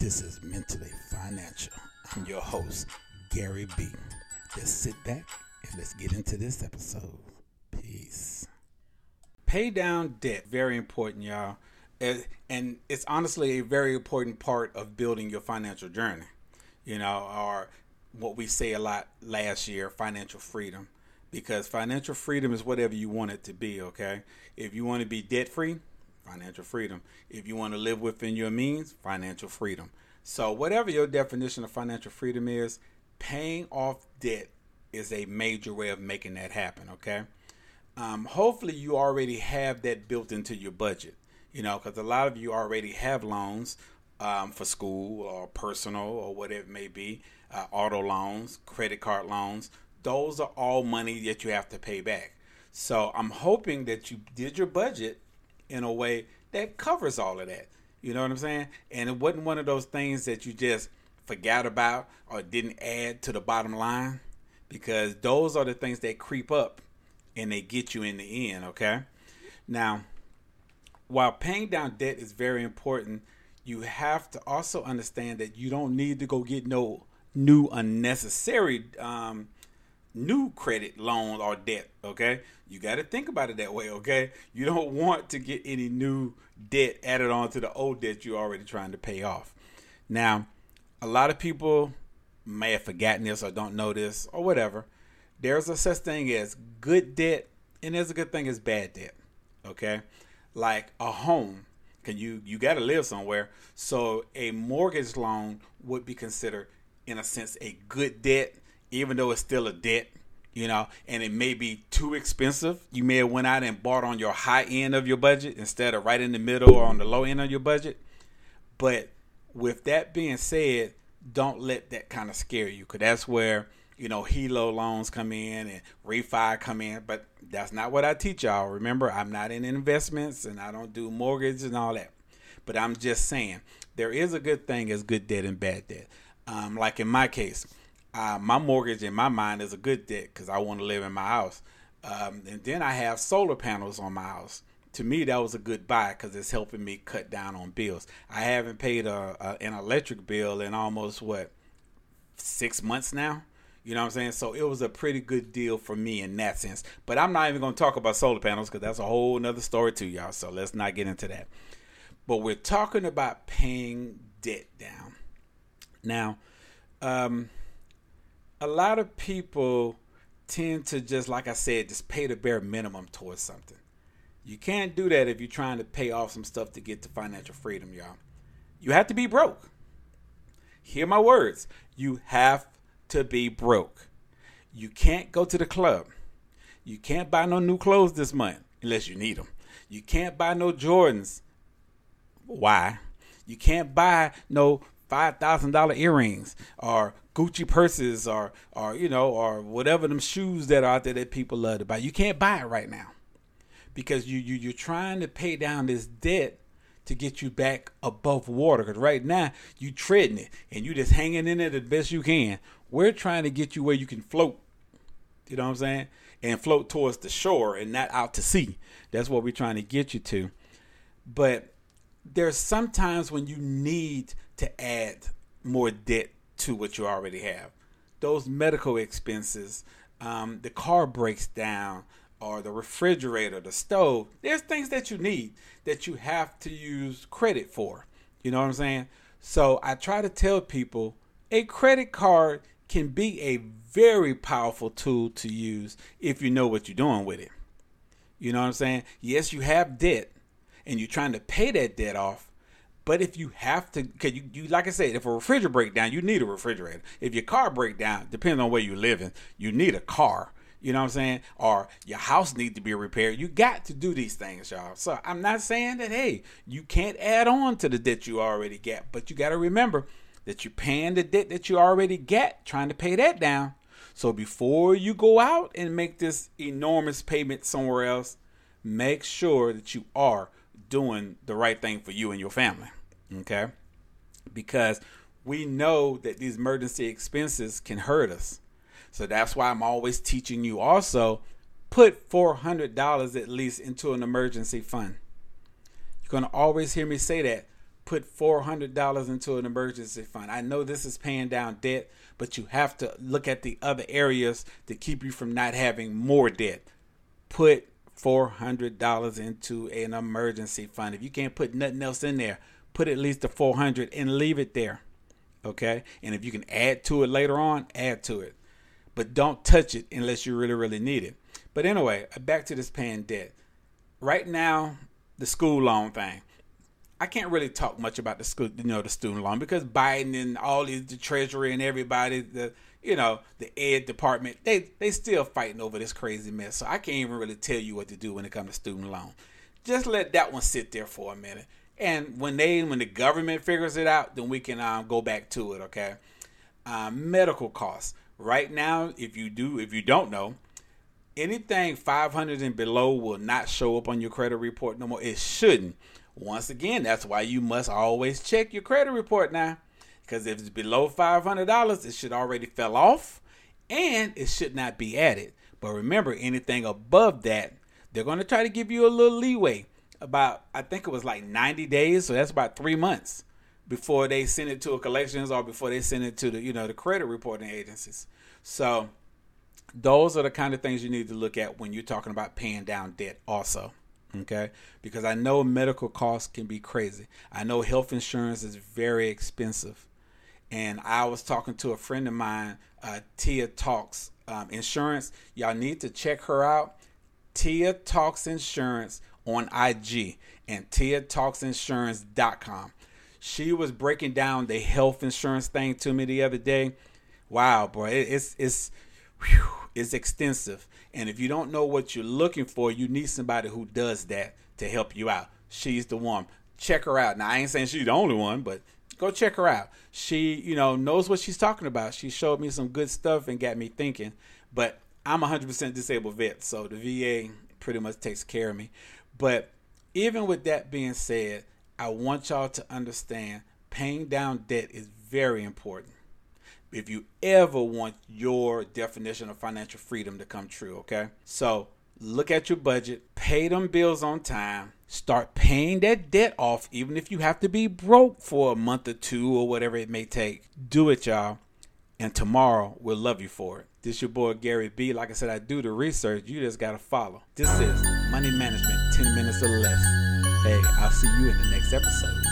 This is Mentally Financial. I'm your host, Gary B. Just sit back and let's get into this episode. Peace. Pay down debt, very important, y'all. And it's honestly a very important part of building your financial journey. You know, or what we say a lot last year financial freedom. Because financial freedom is whatever you want it to be, okay? If you want to be debt free, financial freedom. If you want to live within your means, financial freedom. So, whatever your definition of financial freedom is, paying off debt is a major way of making that happen, okay? Um, hopefully, you already have that built into your budget, you know, because a lot of you already have loans um, for school or personal or whatever it may be, uh, auto loans, credit card loans. Those are all money that you have to pay back. So, I'm hoping that you did your budget in a way that covers all of that. You know what I'm saying? And it wasn't one of those things that you just forgot about or didn't add to the bottom line because those are the things that creep up and they get you in the end, okay? Now, while paying down debt is very important, you have to also understand that you don't need to go get no new unnecessary um, new credit loan or debt, okay? You got to think about it that way, okay? You don't want to get any new debt added on to the old debt you're already trying to pay off. Now, a lot of people may have forgotten this or don't know this or whatever. There's a such thing as good debt and there's a good thing as bad debt, okay? Like a home, can you you got to live somewhere. So a mortgage loan would be considered in a sense a good debt even though it's still a debt, you know, and it may be too expensive. You may have went out and bought on your high end of your budget instead of right in the middle or on the low end of your budget. But with that being said, don't let that kind of scare you because that's where you know HELOC loans come in and refi come in. But that's not what I teach y'all. Remember, I'm not in investments and I don't do mortgage and all that. But I'm just saying there is a good thing as good debt and bad debt. Um, like in my case, uh, my mortgage in my mind is a good debt because I want to live in my house. Um, and then I have solar panels on my house. To me, that was a good buy because it's helping me cut down on bills. I haven't paid a, a, an electric bill in almost what six months now. You know what I'm saying? So it was a pretty good deal for me in that sense. But I'm not even going to talk about solar panels because that's a whole nother story too, y'all. So let's not get into that. But we're talking about paying debt down. Now, um, a lot of people tend to just, like I said, just pay the bare minimum towards something. You can't do that if you're trying to pay off some stuff to get to financial freedom, y'all. You have to be broke. Hear my words. You have to be broke. You can't go to the club. You can't buy no new clothes this month unless you need them. You can't buy no Jordans. Why? You can't buy no five thousand dollar earrings or Gucci purses or or you know or whatever them shoes that are out there that people love to buy. You can't buy it right now because you you you're trying to pay down this debt to get you back above water. Because right now you treading it and you just hanging in it the best you can. We're trying to get you where you can float. You know what I'm saying? And float towards the shore and not out to sea. That's what we're trying to get you to. But there's sometimes when you need to add more debt to what you already have. Those medical expenses, um, the car breaks down, or the refrigerator, the stove. There's things that you need that you have to use credit for. You know what I'm saying? So I try to tell people a credit card can be a very powerful tool to use if you know what you're doing with it. You know what I'm saying? Yes, you have debt and you're trying to pay that debt off, but if you have to, cause you, you like I said, if a refrigerator break down, you need a refrigerator. If your car break down, depending on where you're living, you need a car. You know what I'm saying? Or your house needs to be repaired. You got to do these things, y'all. So I'm not saying that hey, you can't add on to the debt you already get, but you got to remember that you're paying the debt that you already get, trying to pay that down. So before you go out and make this enormous payment somewhere else, make sure that you are doing the right thing for you and your family. Okay? Because we know that these emergency expenses can hurt us. So that's why I'm always teaching you also put $400 at least into an emergency fund. You're going to always hear me say that. put $400 into an emergency fund. I know this is paying down debt, but you have to look at the other areas to keep you from not having more debt. Put $400 into an emergency fund. If you can't put nothing else in there, put at least the 400 and leave it there. Okay? And if you can add to it later on, add to it. But don't touch it unless you really really need it. But anyway, back to this paying debt. Right now, the school loan thing. I can't really talk much about the school, you know, the student loan because Biden and all these the Treasury and everybody, the you know, the Ed department, they they still fighting over this crazy mess. So I can't even really tell you what to do when it comes to student loan. Just let that one sit there for a minute, and when they when the government figures it out, then we can um, go back to it. Okay, um, medical costs. Right now, if you do, if you don't know, anything 500 and below will not show up on your credit report no more. It shouldn't. Once again, that's why you must always check your credit report now. Because if it's below $500, it should already fell off and it should not be added. But remember, anything above that, they're going to try to give you a little leeway. About, I think it was like 90 days, so that's about three months before they send it to a collections or before they send it to the, you know, the credit reporting agencies. So those are the kind of things you need to look at when you're talking about paying down debt also okay? Because i know medical costs can be crazy. I know health insurance is very expensive. And i was talking to a friend of mine uh, tia talks um, insurance. Y'all need to check her out. Tia talks insurance on ig and tia talks insurance.com she was breaking down the health insurance thing to me the other day. Wow boy it's it's whew, it's extensive. And if you don't know what you're looking for, you need somebody who does that to help you out. She's the one. Check her out. Now I ain't saying she's the only one, but go check her out. She, you know, knows what she's talking about. She showed me some good stuff and got me thinking. But I'm 100% disabled vet, so the VA pretty much takes care of me. But even with that being said, I want y'all to understand paying down debt is very important if you ever want your definition of financial freedom to come true, okay? So look at your budget, pay them bills on time, start paying that debt off, even if you have to be broke for a month or two or whatever it may take. Do it, y'all. And tomorrow we'll love you for it. This your boy Gary B. Like I said, I do the research. You just gotta follow. This is Money Management, 10 minutes or less. Hey, I'll see you in the next episode.